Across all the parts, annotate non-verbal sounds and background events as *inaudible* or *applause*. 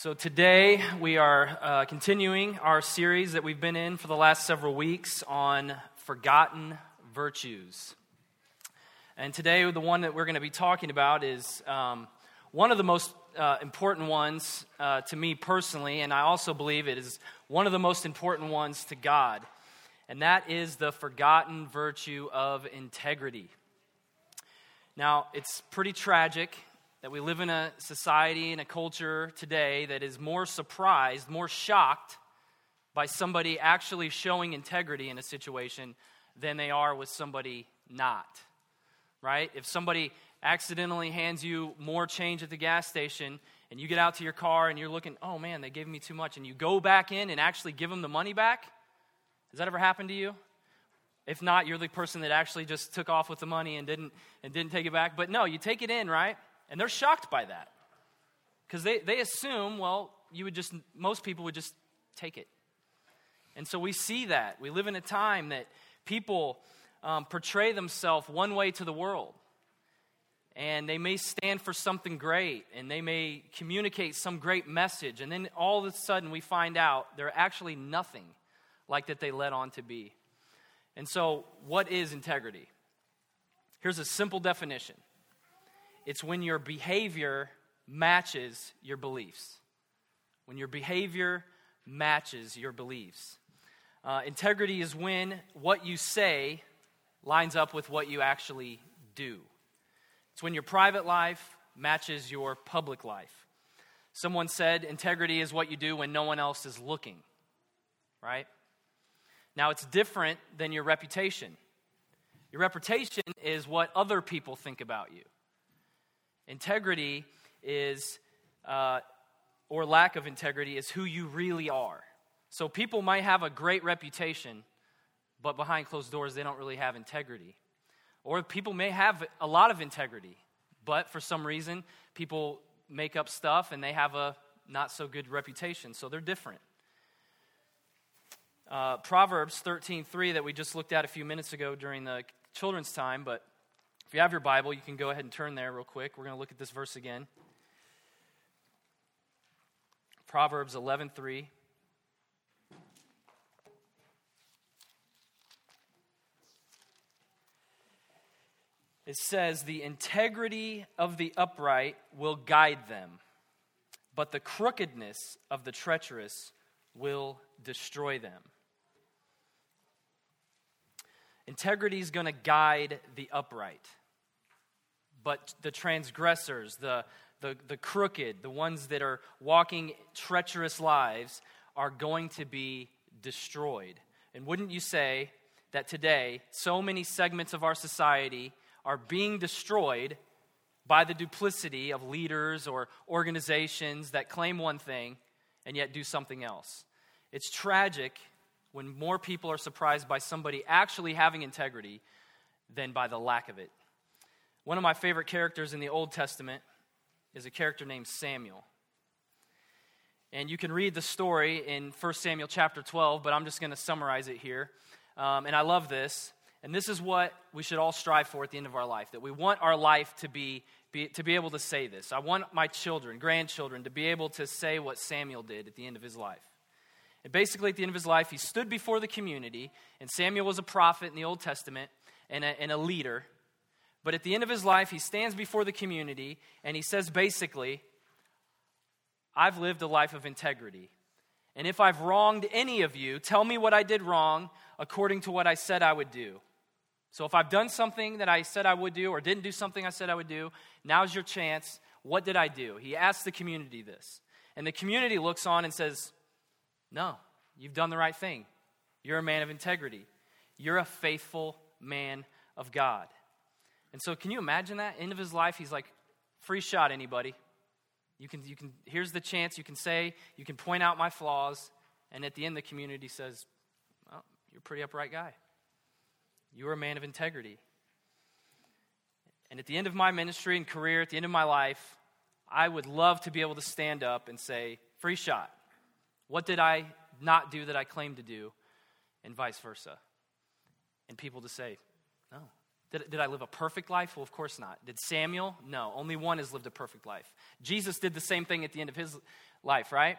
So, today we are uh, continuing our series that we've been in for the last several weeks on forgotten virtues. And today, the one that we're going to be talking about is um, one of the most uh, important ones uh, to me personally, and I also believe it is one of the most important ones to God, and that is the forgotten virtue of integrity. Now, it's pretty tragic that we live in a society and a culture today that is more surprised, more shocked by somebody actually showing integrity in a situation than they are with somebody not. Right? If somebody accidentally hands you more change at the gas station and you get out to your car and you're looking, oh man, they gave me too much, and you go back in and actually give them the money back, has that ever happened to you? If not, you're the person that actually just took off with the money and didn't and didn't take it back. But no, you take it in, right? And they're shocked by that. Because they, they assume, well, you would just, most people would just take it. And so we see that. We live in a time that people um, portray themselves one way to the world. And they may stand for something great and they may communicate some great message. And then all of a sudden we find out they're actually nothing like that they led on to be. And so, what is integrity? Here's a simple definition it's when your behavior matches your beliefs. When your behavior matches your beliefs. Uh, integrity is when what you say lines up with what you actually do. It's when your private life matches your public life. Someone said integrity is what you do when no one else is looking, right? Now, it's different than your reputation. Your reputation is what other people think about you. Integrity is, uh, or lack of integrity, is who you really are. So people might have a great reputation, but behind closed doors, they don't really have integrity. Or people may have a lot of integrity, but for some reason, people make up stuff and they have a not so good reputation. So they're different. Uh, Proverbs 13:3 that we just looked at a few minutes ago during the children's time, but if you have your Bible, you can go ahead and turn there real quick. We're going to look at this verse again. Proverbs 11:3. It says, The integrity of the upright will guide them, but the crookedness of the treacherous will destroy them. Integrity is going to guide the upright. But the transgressors, the, the, the crooked, the ones that are walking treacherous lives, are going to be destroyed. And wouldn't you say that today, so many segments of our society are being destroyed by the duplicity of leaders or organizations that claim one thing and yet do something else? It's tragic when more people are surprised by somebody actually having integrity than by the lack of it. One of my favorite characters in the Old Testament is a character named Samuel. And you can read the story in 1 Samuel chapter 12, but I'm just going to summarize it here. Um, and I love this. And this is what we should all strive for at the end of our life that we want our life to be, be, to be able to say this. I want my children, grandchildren, to be able to say what Samuel did at the end of his life. And basically, at the end of his life, he stood before the community, and Samuel was a prophet in the Old Testament and a, and a leader. But at the end of his life, he stands before the community and he says basically, I've lived a life of integrity. And if I've wronged any of you, tell me what I did wrong according to what I said I would do. So if I've done something that I said I would do or didn't do something I said I would do, now's your chance. What did I do? He asks the community this. And the community looks on and says, No, you've done the right thing. You're a man of integrity. You're a faithful man of God. And so, can you imagine that? End of his life, he's like, free shot, anybody. You can, you can, here's the chance. You can say, you can point out my flaws. And at the end, the community says, well, you're a pretty upright guy. You are a man of integrity. And at the end of my ministry and career, at the end of my life, I would love to be able to stand up and say, free shot. What did I not do that I claimed to do? And vice versa. And people to say, did, did I live a perfect life? Well, of course not. Did Samuel? No. Only one has lived a perfect life. Jesus did the same thing at the end of his life, right?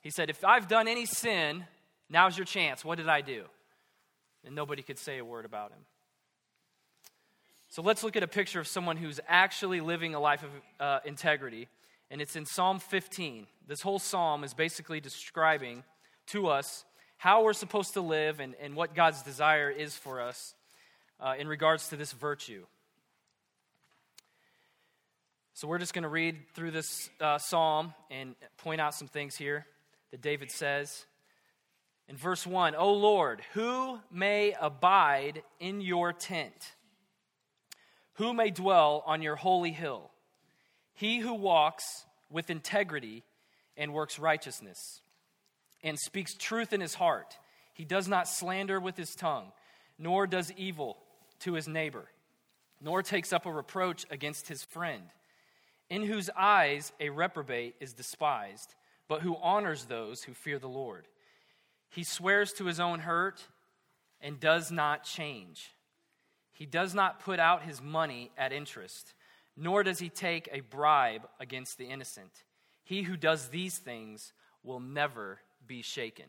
He said, If I've done any sin, now's your chance. What did I do? And nobody could say a word about him. So let's look at a picture of someone who's actually living a life of uh, integrity. And it's in Psalm 15. This whole psalm is basically describing to us how we're supposed to live and, and what God's desire is for us uh, in regards to this virtue. So we're just going to read through this uh, psalm and point out some things here that David says. In verse 1, O Lord, who may abide in your tent? Who may dwell on your holy hill? He who walks with integrity and works righteousness and speaks truth in his heart. He does not slander with his tongue, nor does evil to his neighbor, nor takes up a reproach against his friend, in whose eyes a reprobate is despised, but who honors those who fear the Lord. He swears to his own hurt and does not change. He does not put out his money at interest, nor does he take a bribe against the innocent. He who does these things will never be shaken.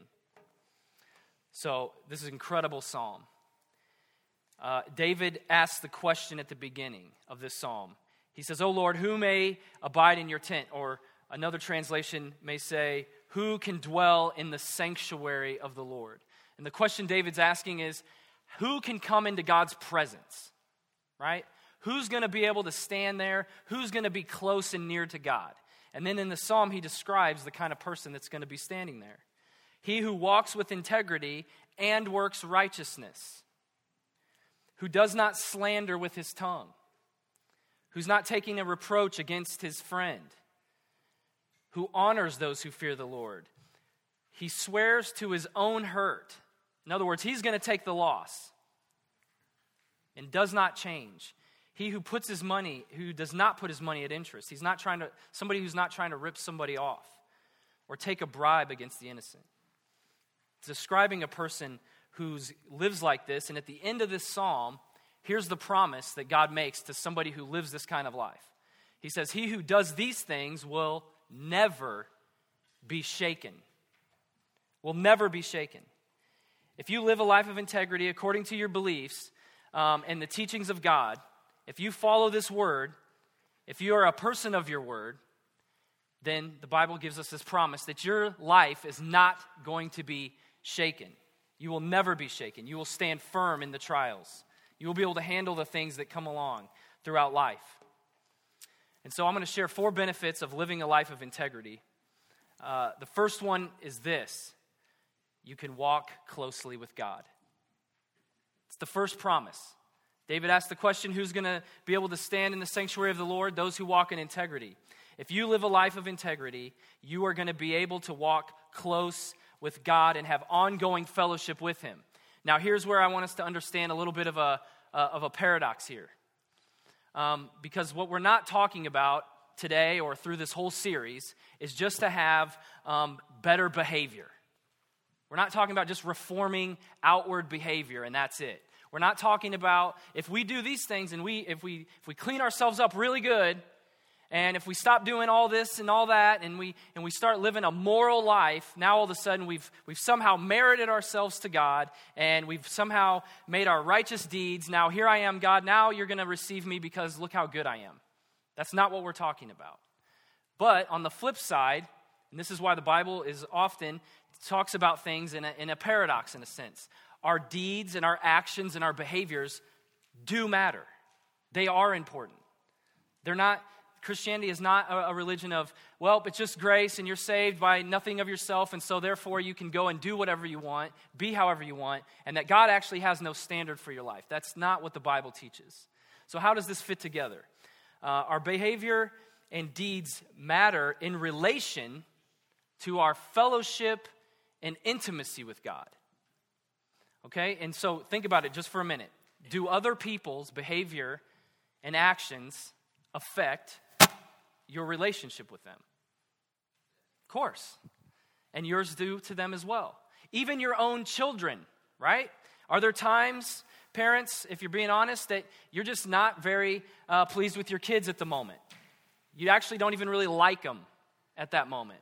So, this is an incredible psalm. Uh, David asks the question at the beginning of this psalm. He says, O Lord, who may abide in your tent? Or another translation may say, Who can dwell in the sanctuary of the Lord? And the question David's asking is, who can come into God's presence, right? Who's going to be able to stand there? Who's going to be close and near to God? And then in the psalm, he describes the kind of person that's going to be standing there. He who walks with integrity and works righteousness, who does not slander with his tongue, who's not taking a reproach against his friend, who honors those who fear the Lord. He swears to his own hurt in other words, he's going to take the loss and does not change. He who puts his money, who does not put his money at interest, he's not trying to, somebody who's not trying to rip somebody off or take a bribe against the innocent. It's describing a person who lives like this, and at the end of this psalm, here's the promise that God makes to somebody who lives this kind of life. He says, He who does these things will never be shaken. Will never be shaken. If you live a life of integrity according to your beliefs um, and the teachings of God, if you follow this word, if you are a person of your word, then the Bible gives us this promise that your life is not going to be shaken. You will never be shaken. You will stand firm in the trials. You will be able to handle the things that come along throughout life. And so I'm going to share four benefits of living a life of integrity. Uh, the first one is this you can walk closely with God. It's the first promise. David asked the question who's going to be able to stand in the sanctuary of the Lord? Those who walk in integrity. If you live a life of integrity, you are going to be able to walk close with God and have ongoing fellowship with Him. Now, here's where I want us to understand a little bit of a, uh, of a paradox here. Um, because what we're not talking about today or through this whole series is just to have um, better behavior. We're not talking about just reforming outward behavior and that's it. We're not talking about if we do these things and we if we if we clean ourselves up really good and if we stop doing all this and all that and we and we start living a moral life, now all of a sudden we've we've somehow merited ourselves to God and we've somehow made our righteous deeds. Now here I am, God, now you're going to receive me because look how good I am. That's not what we're talking about. But on the flip side, and this is why the Bible is often talks about things in a, in a paradox, in a sense. Our deeds and our actions and our behaviors do matter, they are important. They're not, Christianity is not a, religion of, well, it's just grace and you're saved by nothing of yourself, and so therefore you can go and do whatever you want, be however you want, and that God actually has no standard for your life. That's not what the Bible teaches. So, how does this fit together? Uh, our behavior and deeds matter in relation to our fellowship and intimacy with God. Okay? And so think about it just for a minute. Do other people's behavior and actions affect your relationship with them? Of course. And yours do to them as well. Even your own children, right? Are there times, parents, if you're being honest, that you're just not very uh, pleased with your kids at the moment? You actually don't even really like them at that moment.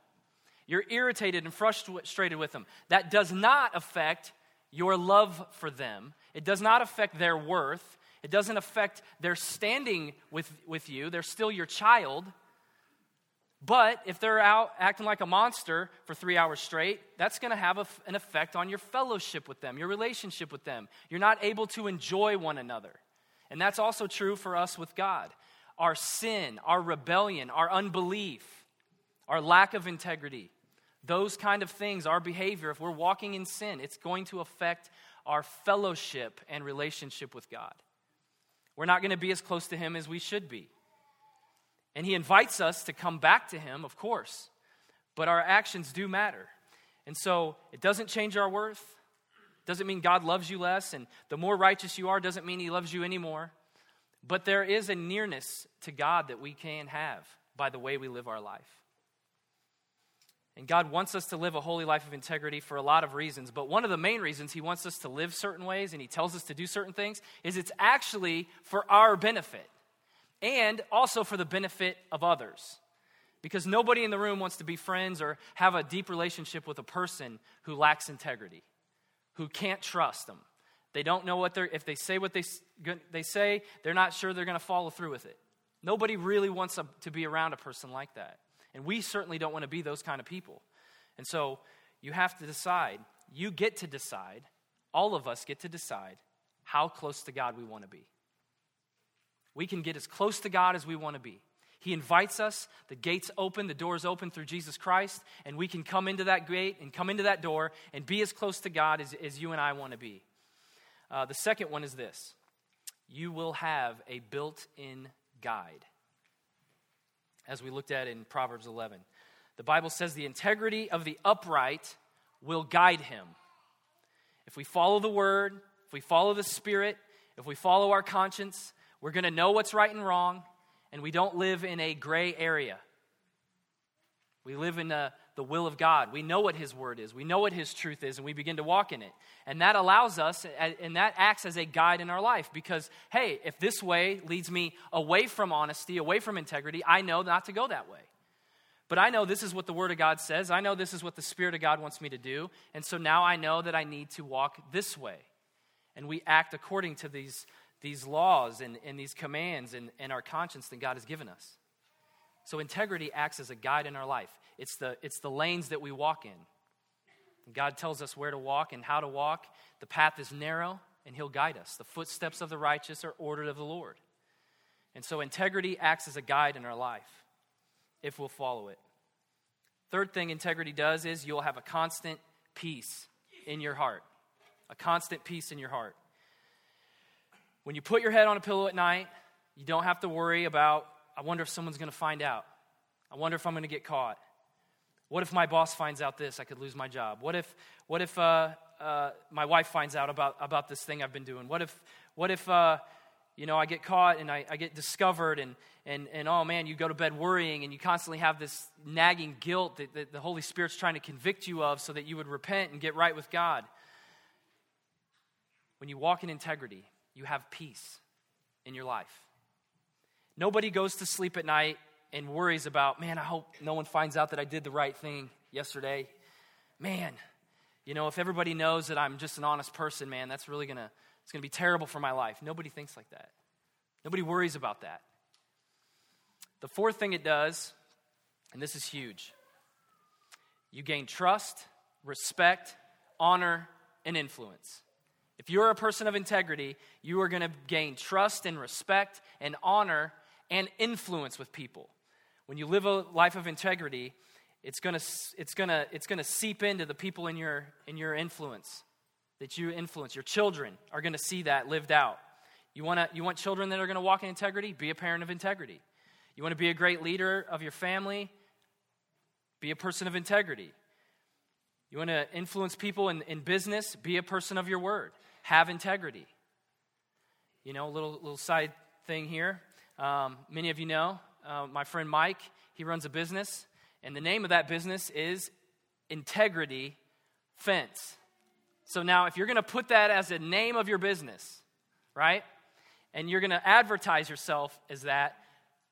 You're irritated and frustrated with them. That does not affect your love for them. It does not affect their worth. It doesn't affect their standing with, with you. They're still your child. But if they're out acting like a monster for three hours straight, that's going to have a, an effect on your fellowship with them, your relationship with them. You're not able to enjoy one another. And that's also true for us with God. Our sin, our rebellion, our unbelief, our lack of integrity, those kind of things, our behavior, if we're walking in sin, it's going to affect our fellowship and relationship with God. We're not going to be as close to Him as we should be. And He invites us to come back to Him, of course, but our actions do matter. And so it doesn't change our worth. Doesn't mean God loves you less, and the more righteous you are doesn't mean He loves you anymore. But there is a nearness to God that we can have by the way we live our life. And God wants us to live a holy life of integrity for a lot of reasons. But one of the main reasons He wants us to live certain ways and He tells us to do certain things is it's actually for our benefit and also for the benefit of others. Because nobody in the room wants to be friends or have a deep relationship with a person who lacks integrity, who can't trust them. They don't know what they're, if they say what they, they say, they're not sure they're going to follow through with it. Nobody really wants a, to be around a person like that. And we certainly don't want to be those kind of people. And so you have to decide. You get to decide. All of us get to decide how close to God we want to be. We can get as close to God as we want to be. He invites us, the gates open, the doors open through Jesus Christ, and we can come into that gate and come into that door and be as close to God as, as you and I want to be. Uh, the second one is this you will have a built in guide as we looked at in Proverbs 11. The Bible says the integrity of the upright will guide him. If we follow the word, if we follow the spirit, if we follow our conscience, we're going to know what's right and wrong, and we don't live in a gray area. We live in a, the will of God. We know what His word is, we know what His truth is, and we begin to walk in it. And that allows us, and that acts as a guide in our life because, hey, if this way leads me away from honesty, away from integrity, I know not to go that way. But I know this is what the Word of God says. I know this is what the Spirit of God wants me to do. And so now I know that I need to walk this way. And we act according to these, these laws and, and these commands and, and our conscience that God has given us. So integrity acts as a guide in our life. It's the, it's the lanes that we walk in. God tells us where to walk and how to walk. The path is narrow, and He'll guide us. The footsteps of the righteous are ordered of the Lord. And so integrity acts as a guide in our life if we'll follow it. Third thing integrity does is you'll have a constant peace in your heart. A constant peace in your heart. When you put your head on a pillow at night, you don't have to worry about, I wonder if someone's going to find out. I wonder if I'm going to get caught. What if my boss finds out this? I could lose my job. What if, what if uh, uh, my wife finds out about, about this thing I've been doing? What if, what if uh, you know, I get caught and I, I get discovered and, and, and oh man, you go to bed worrying and you constantly have this nagging guilt that, that the Holy Spirit's trying to convict you of so that you would repent and get right with God. When you walk in integrity, you have peace in your life. Nobody goes to sleep at night and worries about, man, I hope no one finds out that I did the right thing yesterday. Man, you know, if everybody knows that I'm just an honest person, man, that's really going to it's going to be terrible for my life. Nobody thinks like that. Nobody worries about that. The fourth thing it does, and this is huge. You gain trust, respect, honor, and influence. If you're a person of integrity, you are going to gain trust and respect and honor and influence with people. When you live a life of integrity, it's going to it's going to it's going to seep into the people in your in your influence that you influence. Your children are going to see that lived out. You want to you want children that are going to walk in integrity? Be a parent of integrity. You want to be a great leader of your family? Be a person of integrity. You want to influence people in, in business? Be a person of your word. Have integrity. You know, a little, little side thing here. Um, many of you know uh, my friend Mike, he runs a business, and the name of that business is Integrity Fence. So now, if you're going to put that as a name of your business, right, and you're going to advertise yourself as that,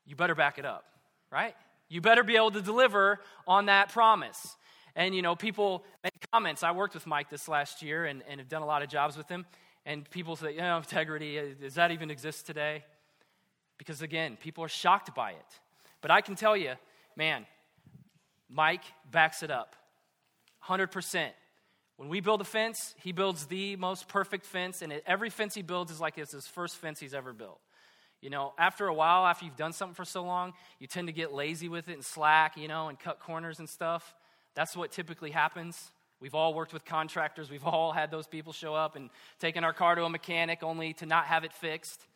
you better back it up, right? You better be able to deliver on that promise. And, you know, people make comments. I worked with Mike this last year and, and have done a lot of jobs with him. And people say, you know, integrity, uh, does that even exist today? Because, again, people are shocked by it. But I can tell you, man, Mike backs it up 100%. When we build a fence, he builds the most perfect fence, and every fence he builds is like it's his first fence he's ever built. You know, after a while, after you've done something for so long, you tend to get lazy with it and slack, you know, and cut corners and stuff. That's what typically happens. We've all worked with contractors. We've all had those people show up and taken our car to a mechanic only to not have it fixed.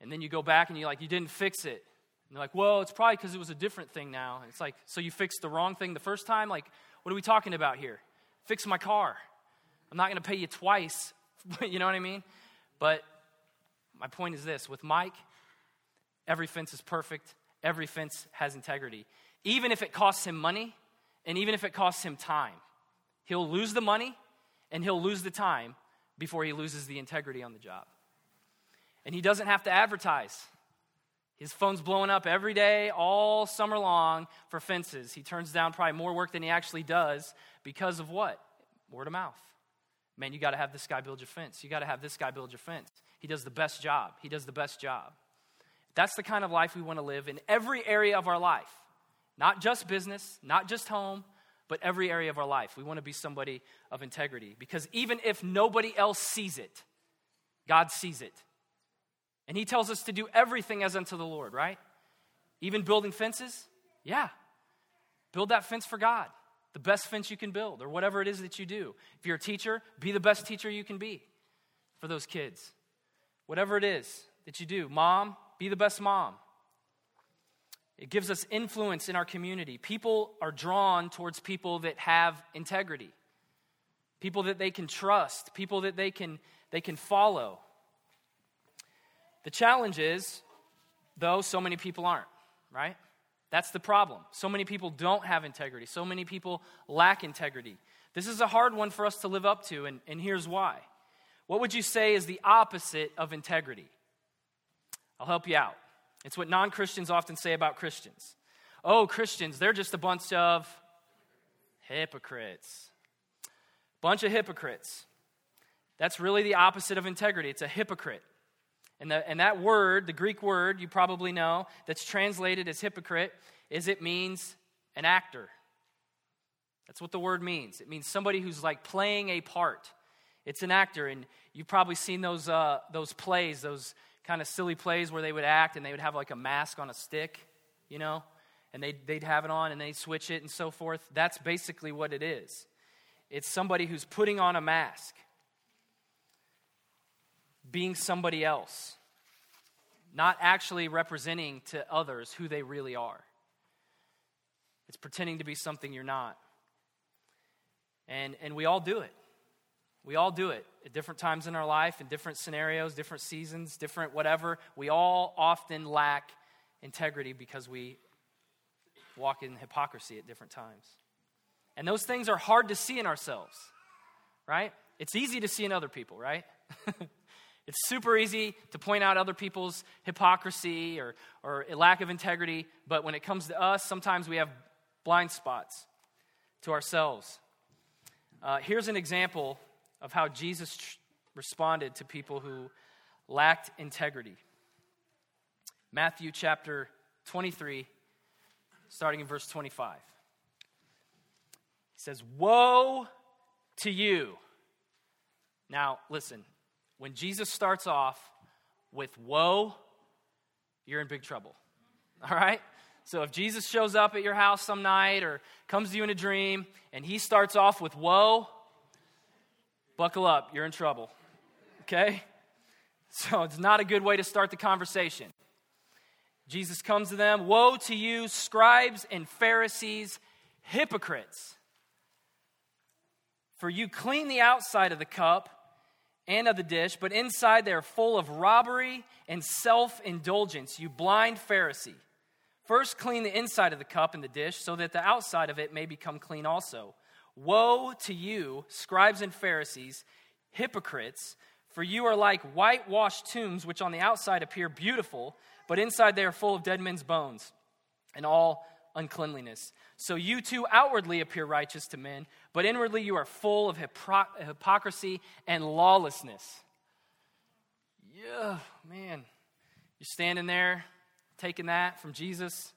And then you go back and you're like, you didn't fix it. And they're like, well, it's probably because it was a different thing now. And it's like, so you fixed the wrong thing the first time? Like, what are we talking about here? Fix my car. I'm not going to pay you twice. *laughs* you know what I mean? But my point is this with Mike, every fence is perfect, every fence has integrity. Even if it costs him money, and even if it costs him time, he'll lose the money and he'll lose the time before he loses the integrity on the job. And he doesn't have to advertise. His phone's blowing up every day, all summer long for fences. He turns down probably more work than he actually does because of what? Word of mouth. Man, you got to have this guy build your fence. You got to have this guy build your fence. He does the best job. He does the best job. That's the kind of life we want to live in every area of our life. Not just business, not just home, but every area of our life. We want to be somebody of integrity because even if nobody else sees it, God sees it. And He tells us to do everything as unto the Lord, right? Even building fences? Yeah. Build that fence for God, the best fence you can build, or whatever it is that you do. If you're a teacher, be the best teacher you can be for those kids. Whatever it is that you do, mom, be the best mom. It gives us influence in our community. People are drawn towards people that have integrity, people that they can trust, people that they can, they can follow. The challenge is, though, so many people aren't, right? That's the problem. So many people don't have integrity. So many people lack integrity. This is a hard one for us to live up to, and, and here's why. What would you say is the opposite of integrity? I'll help you out. It's what non Christians often say about Christians. Oh, Christians, they're just a bunch of hypocrites. Bunch of hypocrites. That's really the opposite of integrity. It's a hypocrite. And, the, and that word, the Greek word you probably know, that's translated as hypocrite, is it means an actor. That's what the word means. It means somebody who's like playing a part. It's an actor, and you've probably seen those, uh, those plays, those kind of silly plays where they would act and they would have like a mask on a stick, you know, and they'd, they'd have it on and they'd switch it and so forth. That's basically what it is. It's somebody who's putting on a mask, being somebody else, not actually representing to others who they really are. It's pretending to be something you're not. And, and we all do it. We all do it at different times in our life, in different scenarios, different seasons, different whatever. We all often lack integrity because we walk in hypocrisy at different times. And those things are hard to see in ourselves, right? It's easy to see in other people, right? *laughs* it's super easy to point out other people's hypocrisy or, or lack of integrity, but when it comes to us, sometimes we have blind spots to ourselves. Uh, here's an example of how Jesus tr- responded to people who lacked integrity. Matthew chapter 23, starting in verse 25. He says, Woe to you. Now, listen, when Jesus starts off with woe, you're in big trouble. All right? So if Jesus shows up at your house some night or comes to you in a dream and he starts off with woe, buckle up, you're in trouble. Okay? *laughs* So it's not a good way to start the conversation. Jesus comes to them Woe to you, scribes and Pharisees, hypocrites! For you clean the outside of the cup and of the dish, but inside they are full of robbery and self indulgence, you blind Pharisee. First, clean the inside of the cup and the dish, so that the outside of it may become clean also. Woe to you, scribes and Pharisees, hypocrites, for you are like whitewashed tombs, which on the outside appear beautiful, but inside they are full of dead men's bones and all uncleanliness. So you too outwardly appear righteous to men, but inwardly you are full of hypocr- hypocrisy and lawlessness. Yeah, man. You're standing there taking that from Jesus.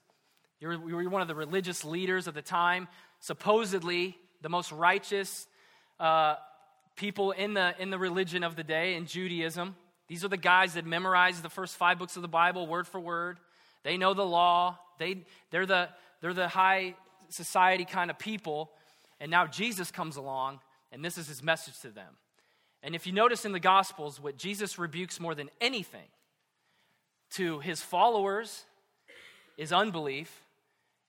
You're, you're one of the religious leaders of the time, supposedly the most righteous uh, people in the, in the religion of the day, in Judaism. These are the guys that memorize the first five books of the Bible word for word. They know the law. They, they're, the, they're the high society kind of people. And now Jesus comes along, and this is his message to them. And if you notice in the Gospels, what Jesus rebukes more than anything to his followers is unbelief,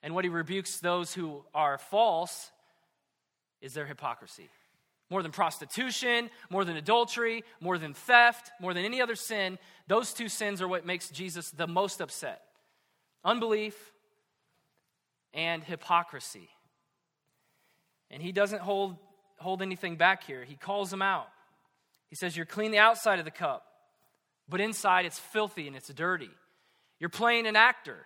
and what he rebukes those who are false is their hypocrisy. More than prostitution, more than adultery, more than theft, more than any other sin, those two sins are what makes Jesus the most upset unbelief and hypocrisy. And he doesn't hold, hold anything back here, he calls them out. He says, You're clean the outside of the cup, but inside it's filthy and it's dirty. You're playing an actor.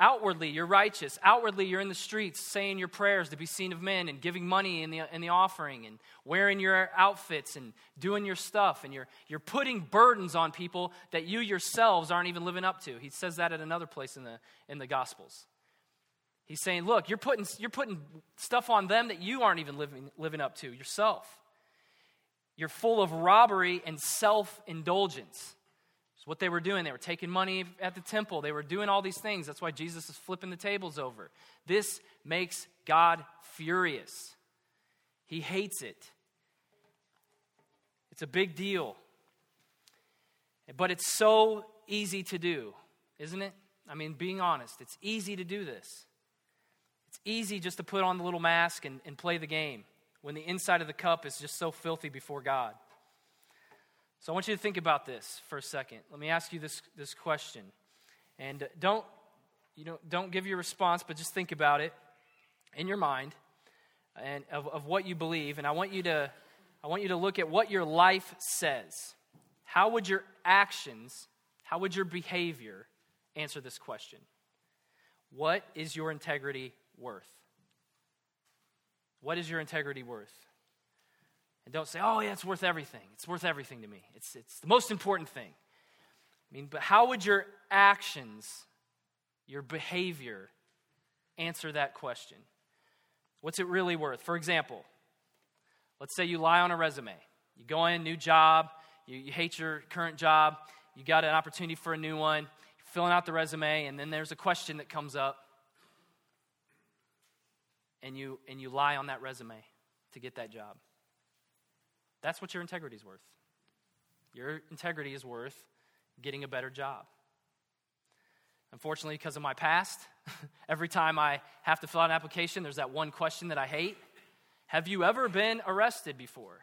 Outwardly, you're righteous. Outwardly, you're in the streets saying your prayers to be seen of men and giving money in the, in the offering and wearing your outfits and doing your stuff. And you're, you're putting burdens on people that you yourselves aren't even living up to. He says that at another place in the, in the Gospels. He's saying, Look, you're putting, you're putting stuff on them that you aren't even living, living up to yourself. You're full of robbery and self indulgence. It's what they were doing. They were taking money at the temple, they were doing all these things. That's why Jesus is flipping the tables over. This makes God furious. He hates it. It's a big deal. But it's so easy to do, isn't it? I mean, being honest, it's easy to do this. It's easy just to put on the little mask and, and play the game when the inside of the cup is just so filthy before God. So I want you to think about this for a second. Let me ask you this, this question. And don't, you know, don't give your response, but just think about it in your mind and of, of what you believe. And I want you to I want you to look at what your life says. How would your actions, how would your behavior answer this question? What is your integrity worth? What is your integrity worth? And don't say, oh, yeah, it's worth everything. It's worth everything to me. It's, it's the most important thing. I mean, but how would your actions, your behavior, answer that question? What's it really worth? For example, let's say you lie on a resume. You go in, new job, you, you hate your current job, you got an opportunity for a new one, you're filling out the resume, and then there's a question that comes up and you, and you lie on that resume to get that job. That's what your integrity is worth. Your integrity is worth getting a better job. Unfortunately, because of my past, *laughs* every time I have to fill out an application, there's that one question that I hate Have you ever been arrested before?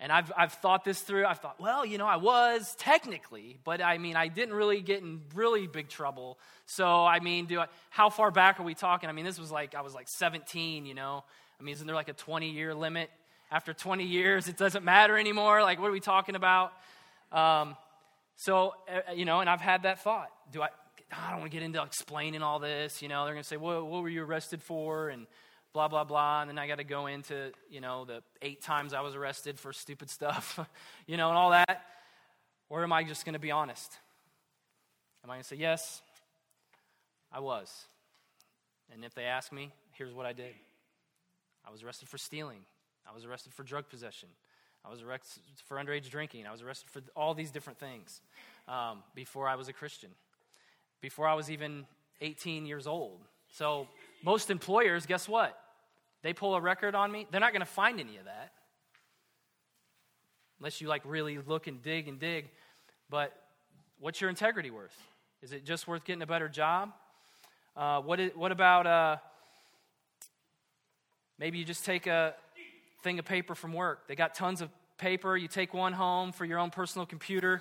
And I've, I've thought this through. I've thought, well, you know, I was technically, but I mean, I didn't really get in really big trouble. So, I mean, do I, how far back are we talking? I mean, this was like, I was like 17, you know. I mean, isn't there like a 20 year limit? After 20 years, it doesn't matter anymore. Like, what are we talking about? Um, so, uh, you know, and I've had that thought. Do I, I don't want to get into explaining all this. You know, they're going to say, well, what were you arrested for? And, blah, blah, blah. And then I got to go into, you know, the eight times I was arrested for stupid stuff, *laughs* you know, and all that. Or am I just going to be honest? Am I going to say, yes, I was? And if they ask me, here's what I did I was arrested for stealing, I was arrested for drug possession. I was arrested for underage drinking. I was arrested for all these different things um, before I was a Christian, before I was even 18 years old. So, most employers, guess what? they pull a record on me, they're not going to find any of that. Unless you like really look and dig and dig. But what's your integrity worth? Is it just worth getting a better job? Uh, what, is, what about uh, maybe you just take a thing of paper from work? They got tons of paper. You take one home for your own personal computer.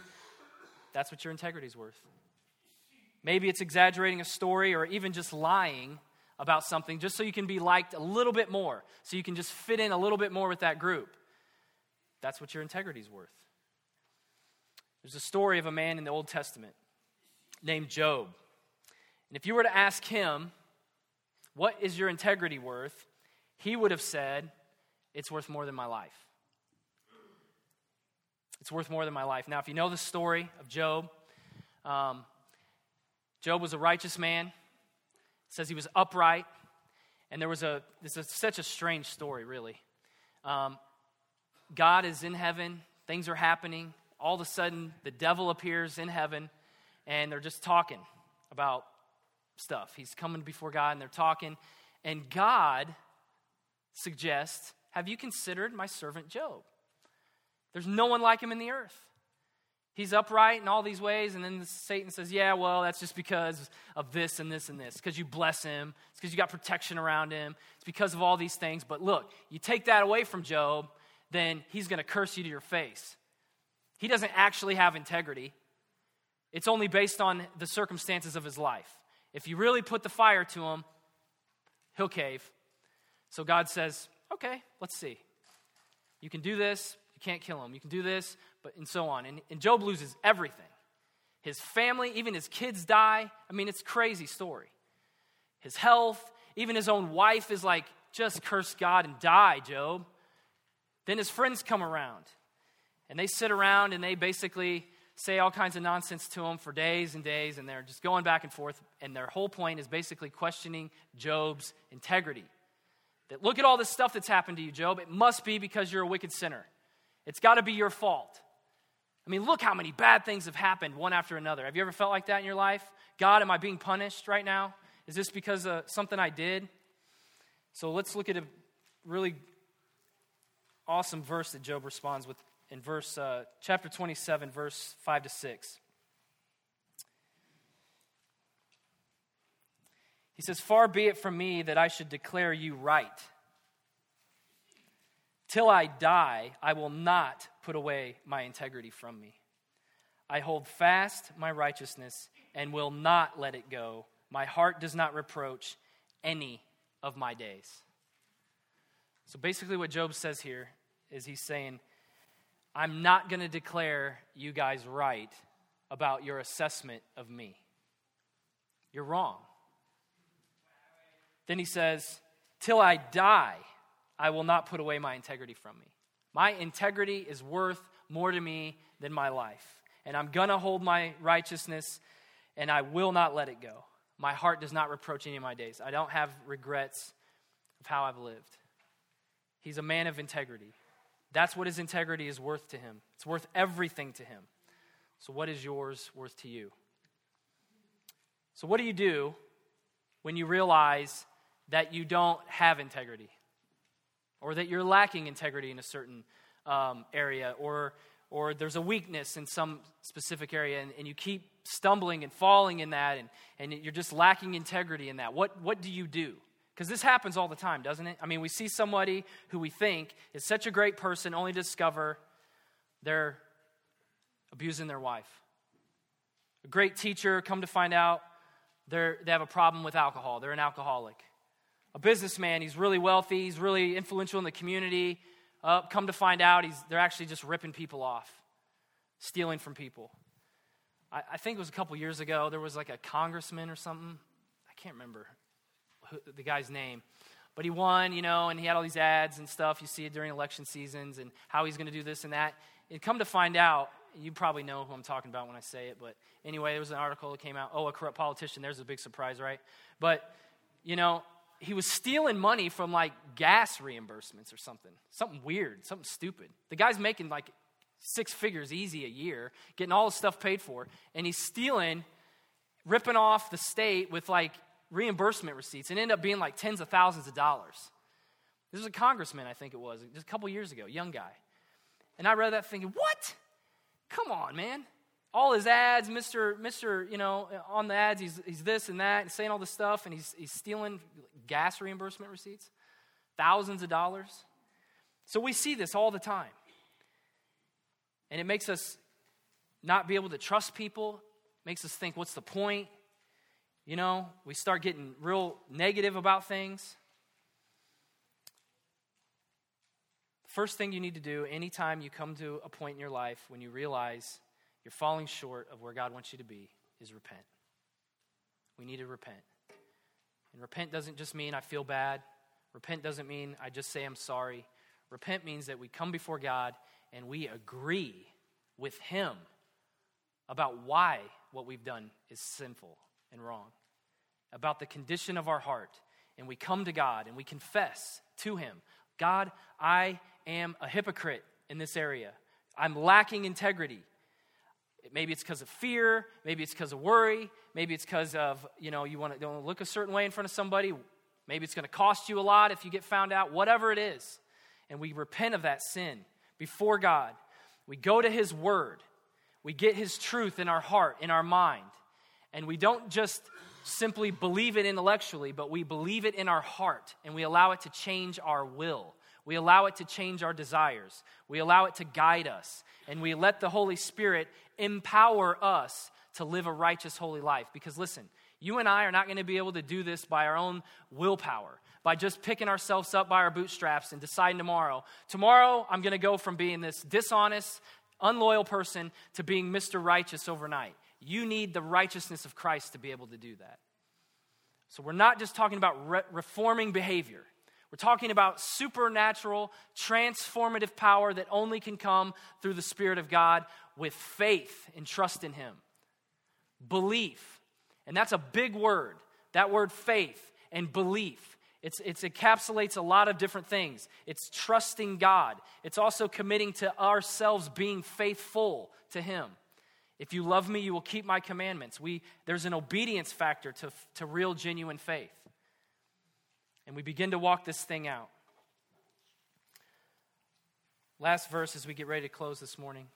That's what your integrity is worth. Maybe it's exaggerating a story or even just lying about something just so you can be liked a little bit more, so you can just fit in a little bit more with that group. That's what your integrity is worth. There's a story of a man in the Old Testament named Job. And if you were to ask him, What is your integrity worth? He would have said, It's worth more than my life. It's worth more than my life. Now, if you know the story of Job, um, Job was a righteous man. It says he was upright. And there was a, this is such a strange story, really. Um, God is in heaven, things are happening. All of a sudden, the devil appears in heaven, and they're just talking about stuff. He's coming before God, and they're talking. And God suggests, Have you considered my servant Job? There's no one like him in the earth. He's upright in all these ways, and then Satan says, Yeah, well, that's just because of this and this and this. Because you bless him, it's because you got protection around him, it's because of all these things. But look, you take that away from Job, then he's going to curse you to your face. He doesn't actually have integrity, it's only based on the circumstances of his life. If you really put the fire to him, he'll cave. So God says, Okay, let's see. You can do this, you can't kill him. You can do this, but and so on. And, and Job loses everything. His family, even his kids die. I mean, it's crazy story. His health, even his own wife is like, just curse God and die, Job. Then his friends come around. And they sit around and they basically say all kinds of nonsense to him for days and days, and they're just going back and forth. And their whole point is basically questioning Job's integrity. That look at all this stuff that's happened to you, Job. It must be because you're a wicked sinner. It's got to be your fault. I mean, look how many bad things have happened one after another. Have you ever felt like that in your life? God, am I being punished right now? Is this because of something I did? So let's look at a really awesome verse that Job responds with in verse uh, chapter 27, verse 5 to 6. He says, Far be it from me that I should declare you right. Till I die, I will not put away my integrity from me. I hold fast my righteousness and will not let it go. My heart does not reproach any of my days. So basically, what Job says here is he's saying, I'm not going to declare you guys right about your assessment of me. You're wrong. Then he says, Till I die, I will not put away my integrity from me. My integrity is worth more to me than my life. And I'm going to hold my righteousness and I will not let it go. My heart does not reproach any of my days. I don't have regrets of how I've lived. He's a man of integrity. That's what his integrity is worth to him. It's worth everything to him. So, what is yours worth to you? So, what do you do when you realize that you don't have integrity? or that you're lacking integrity in a certain um, area, or, or there's a weakness in some specific area, and, and you keep stumbling and falling in that, and, and you're just lacking integrity in that. What, what do you do? Because this happens all the time, doesn't it? I mean, we see somebody who we think is such a great person, only to discover they're abusing their wife. A great teacher, come to find out they they have a problem with alcohol, they're an alcoholic a businessman. He's really wealthy, he's really influential in the community. Uh, come to find out, he's, they're actually just ripping people off, stealing from people. I, I think it was a couple years ago, there was like a congressman or something. I can't remember who, the guy's name. But he won, you know, and he had all these ads and stuff. You see it during election seasons and how he's going to do this and that. And come to find out, you probably know who I'm talking about when I say it. But anyway, there was an article that came out. Oh, a corrupt politician. There's a big surprise, right? But, you know, he was stealing money from like gas reimbursements or something. Something weird, something stupid. The guy's making like six figures easy a year, getting all his stuff paid for, and he's stealing, ripping off the state with like reimbursement receipts and end up being like tens of thousands of dollars. This was a congressman, I think it was, just a couple years ago, young guy. And I read that thinking, what? Come on, man all his ads, Mr. Mr. You know, on the ads, he's, he's this and that, and saying all this stuff, and he's, he's stealing gas reimbursement receipts, thousands of dollars. So we see this all the time. And it makes us not be able to trust people, makes us think, what's the point? You know, we start getting real negative about things. First thing you need to do anytime you come to a point in your life when you realize you're falling short of where God wants you to be is repent. We need to repent. And repent doesn't just mean I feel bad. Repent doesn't mean I just say I'm sorry. Repent means that we come before God and we agree with Him about why what we've done is sinful and wrong, about the condition of our heart. And we come to God and we confess to Him God, I am a hypocrite in this area. I'm lacking integrity. Maybe it's because of fear. Maybe it's because of worry. Maybe it's because of, you know, you want to look a certain way in front of somebody. Maybe it's going to cost you a lot if you get found out. Whatever it is. And we repent of that sin before God. We go to His Word. We get His truth in our heart, in our mind. And we don't just simply believe it intellectually, but we believe it in our heart and we allow it to change our will. We allow it to change our desires. We allow it to guide us. And we let the Holy Spirit empower us to live a righteous, holy life. Because listen, you and I are not going to be able to do this by our own willpower, by just picking ourselves up by our bootstraps and deciding tomorrow, tomorrow I'm going to go from being this dishonest, unloyal person to being Mr. Righteous overnight. You need the righteousness of Christ to be able to do that. So we're not just talking about re- reforming behavior. We're talking about supernatural, transformative power that only can come through the Spirit of God with faith and trust in Him. Belief. And that's a big word. That word faith and belief. It's, it encapsulates a lot of different things. It's trusting God. It's also committing to ourselves being faithful to Him. If you love me, you will keep my commandments. We, there's an obedience factor to, to real, genuine faith. And we begin to walk this thing out. Last verse as we get ready to close this morning.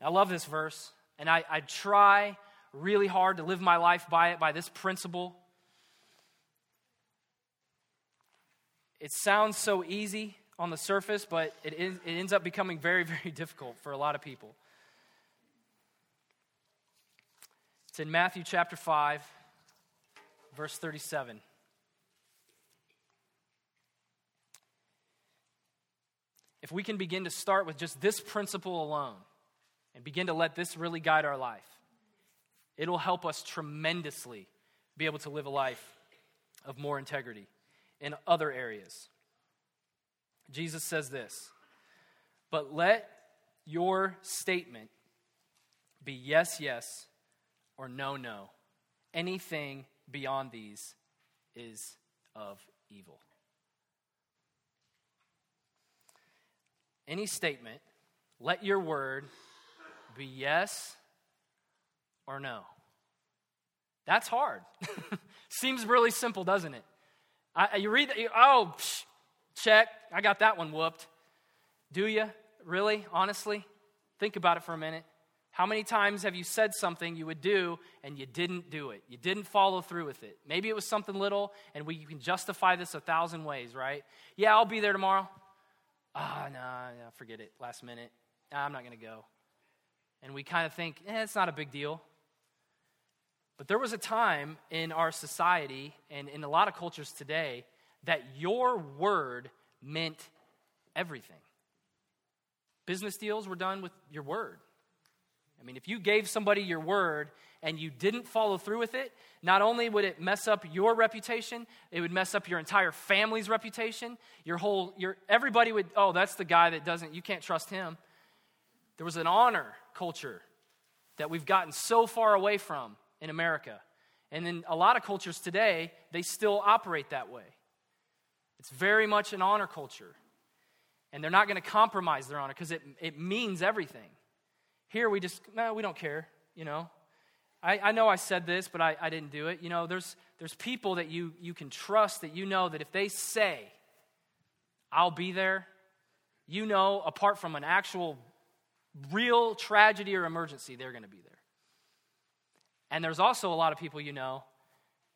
I love this verse, and I, I try really hard to live my life by it, by this principle. It sounds so easy on the surface, but it, is, it ends up becoming very, *laughs* very difficult for a lot of people. It's in Matthew chapter 5, verse 37. If we can begin to start with just this principle alone and begin to let this really guide our life, it'll help us tremendously be able to live a life of more integrity in other areas. Jesus says this, but let your statement be yes, yes or no, no. Anything beyond these is of evil. Any statement, let your word be yes or no. That's hard. *laughs* Seems really simple, doesn't it? I, you read, you, oh, psh, check, I got that one whooped. Do you? Really? Honestly? Think about it for a minute. How many times have you said something you would do and you didn't do it? You didn't follow through with it. Maybe it was something little, and we can justify this a thousand ways, right? Yeah, I'll be there tomorrow. Ah, oh, no, no, forget it. Last minute. I'm not going to go. And we kind of think, eh, it's not a big deal. But there was a time in our society and in a lot of cultures today that your word meant everything. Business deals were done with your word. I mean, if you gave somebody your word and you didn't follow through with it, not only would it mess up your reputation, it would mess up your entire family's reputation. Your whole, your, everybody would, oh, that's the guy that doesn't, you can't trust him. There was an honor culture that we've gotten so far away from in America. And in a lot of cultures today, they still operate that way. It's very much an honor culture. And they're not going to compromise their honor because it, it means everything. Here we just, no, we don't care, you know. I, I know I said this, but I, I didn't do it. You know, there's, there's people that you, you can trust that you know that if they say, I'll be there, you know, apart from an actual real tragedy or emergency, they're going to be there. And there's also a lot of people you know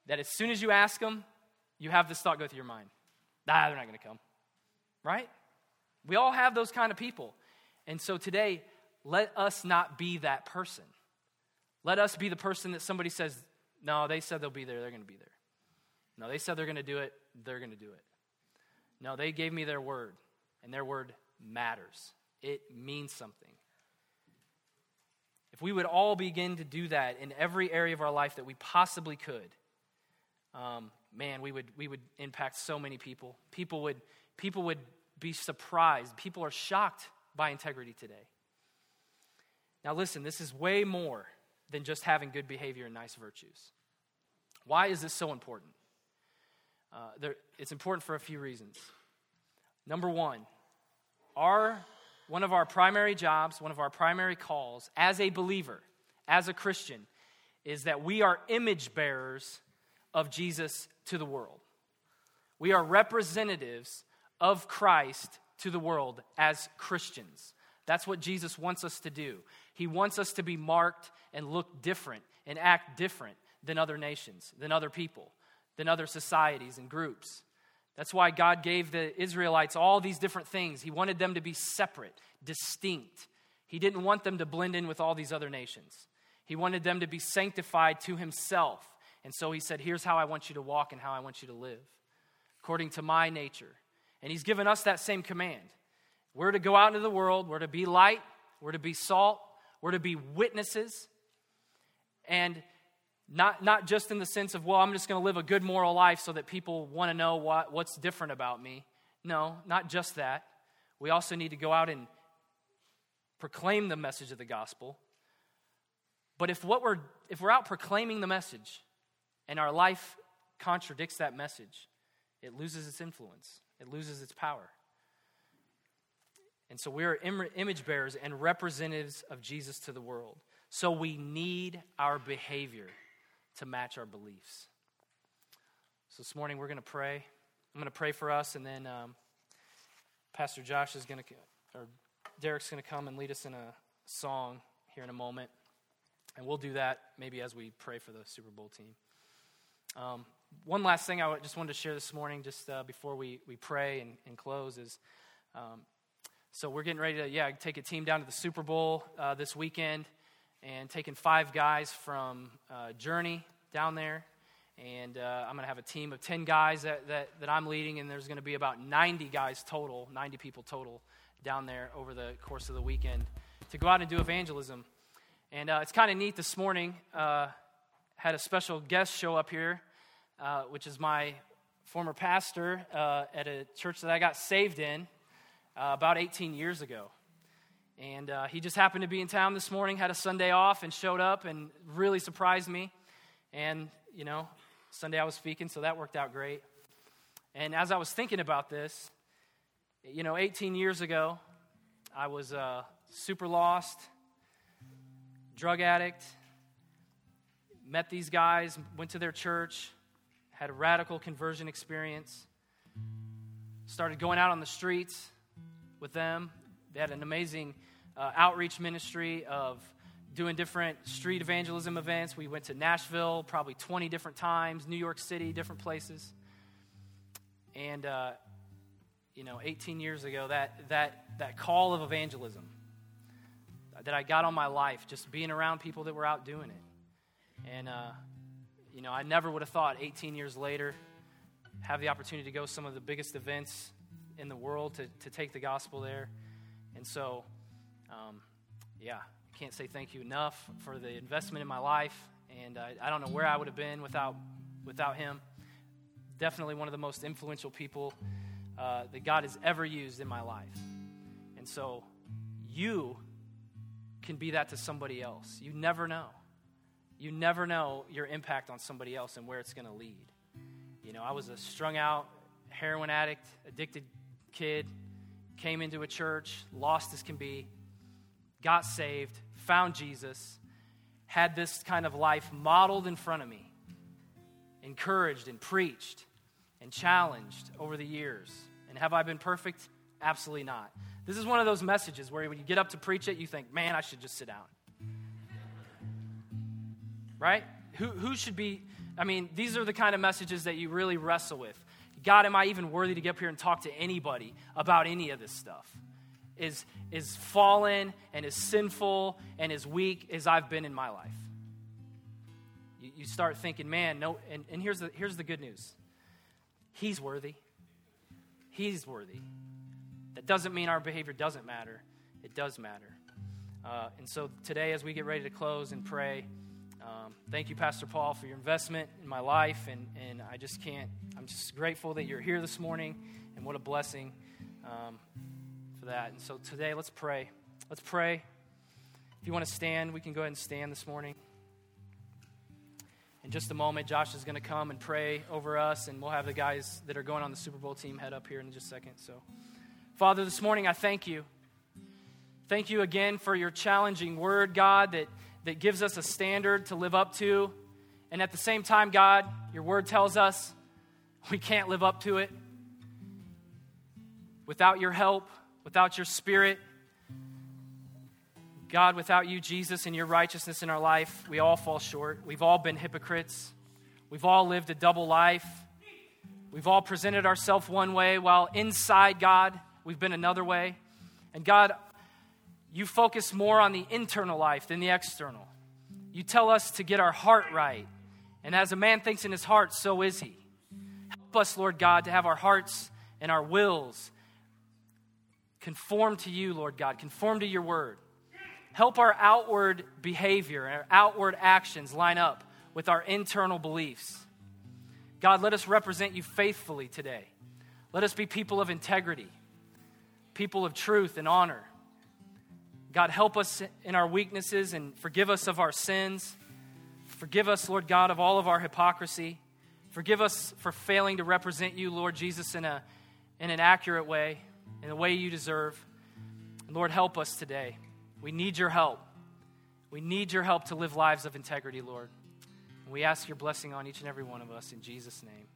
that as soon as you ask them, you have this thought go through your mind. Ah, they're not going to come. Right? We all have those kind of people. And so today, let us not be that person. Let us be the person that somebody says, no, they said they'll be there, they're going to be there. No, they said they're going to do it, they're going to do it. No, they gave me their word, and their word matters. It means something. If we would all begin to do that in every area of our life that we possibly could, um, man, we would, we would impact so many people. People would, people would be surprised. People are shocked by integrity today. Now, listen, this is way more than just having good behavior and nice virtues. Why is this so important? Uh, there, it's important for a few reasons. Number one, our, one of our primary jobs, one of our primary calls as a believer, as a Christian, is that we are image bearers of Jesus to the world. We are representatives of Christ to the world as Christians. That's what Jesus wants us to do. He wants us to be marked and look different and act different than other nations, than other people, than other societies and groups. That's why God gave the Israelites all these different things. He wanted them to be separate, distinct. He didn't want them to blend in with all these other nations. He wanted them to be sanctified to Himself. And so He said, Here's how I want you to walk and how I want you to live, according to my nature. And He's given us that same command. We're to go out into the world, we're to be light, we're to be salt, we're to be witnesses. And not, not just in the sense of, well, I'm just going to live a good moral life so that people want to know what, what's different about me. No, not just that. We also need to go out and proclaim the message of the gospel. But if, what we're, if we're out proclaiming the message and our life contradicts that message, it loses its influence, it loses its power. And so we are image bearers and representatives of Jesus to the world. So we need our behavior to match our beliefs. So this morning we're going to pray. I'm going to pray for us, and then um, Pastor Josh is going to, or Derek's going to come and lead us in a song here in a moment. And we'll do that maybe as we pray for the Super Bowl team. Um, one last thing I just wanted to share this morning, just uh, before we, we pray and, and close, is um, so we're getting ready to, yeah, take a team down to the Super Bowl uh, this weekend and taking five guys from uh, Journey down there. And uh, I'm going to have a team of 10 guys that, that, that I'm leading, and there's going to be about 90 guys total, 90 people total down there over the course of the weekend to go out and do evangelism. And uh, it's kind of neat this morning. Uh, had a special guest show up here, uh, which is my former pastor uh, at a church that I got saved in about 18 years ago. And uh, he just happened to be in town this morning, had a Sunday off, and showed up and really surprised me. And, you know, Sunday I was speaking, so that worked out great. And as I was thinking about this, you know, 18 years ago, I was uh, super lost, drug addict, met these guys, went to their church, had a radical conversion experience, started going out on the streets with them. They had an amazing uh, outreach ministry of doing different street evangelism events. We went to Nashville probably 20 different times, New York City, different places. And, uh, you know, 18 years ago, that, that, that call of evangelism that I got on my life, just being around people that were out doing it. And, uh, you know, I never would have thought 18 years later, have the opportunity to go some of the biggest events in the world to, to take the gospel there. And so, um, yeah, I can't say thank you enough for the investment in my life. And I, I don't know where I would have been without, without him. Definitely one of the most influential people uh, that God has ever used in my life. And so you can be that to somebody else. You never know. You never know your impact on somebody else and where it's going to lead. You know, I was a strung out heroin addict, addicted kid, came into a church, lost as can be, got saved, found Jesus, had this kind of life modeled in front of me, encouraged and preached and challenged over the years. And have I been perfect? Absolutely not. This is one of those messages where when you get up to preach it, you think, man, I should just sit down. Right? Who, who should be, I mean, these are the kind of messages that you really wrestle with. God, am I even worthy to get up here and talk to anybody about any of this stuff? Is, is fallen and as sinful and as weak as I've been in my life. You, you start thinking, man, no, and, and here's, the, here's the good news He's worthy. He's worthy. That doesn't mean our behavior doesn't matter, it does matter. Uh, and so today, as we get ready to close and pray, Um, thank you, Pastor Paul, for your investment in my life. And, and I just can't, I'm just grateful that you're here this morning. And what a blessing um, for that. And so today, let's pray. Let's pray. If you want to stand, we can go ahead and stand this morning. In just a moment, Josh is going to come and pray over us, and we'll have the guys that are going on the Super Bowl team head up here in just a second. So, Father, this morning I thank you. Thank you again for your challenging word, God, that, that gives us a standard to live up to. And at the same time, God, your word tells us we can't live up to it. Without your help, without your spirit, God, without you, Jesus, and your righteousness in our life, we all fall short. We've all been hypocrites. We've all lived a double life. We've all presented ourselves one way while inside God, we've been another way. And God, you focus more on the internal life than the external. You tell us to get our heart right. And as a man thinks in his heart, so is he. Help us, Lord God, to have our hearts and our wills conform to you, Lord God, conform to your word. Help our outward behavior and our outward actions line up with our internal beliefs. God, let us represent you faithfully today. Let us be people of integrity, people of truth and honor. God, help us in our weaknesses and forgive us of our sins. Forgive us, Lord God, of all of our hypocrisy. Forgive us for failing to represent you, Lord Jesus, in, a, in an accurate way, in the way you deserve. Lord, help us today. We need your help. We need your help to live lives of integrity, Lord. And we ask your blessing on each and every one of us in Jesus' name.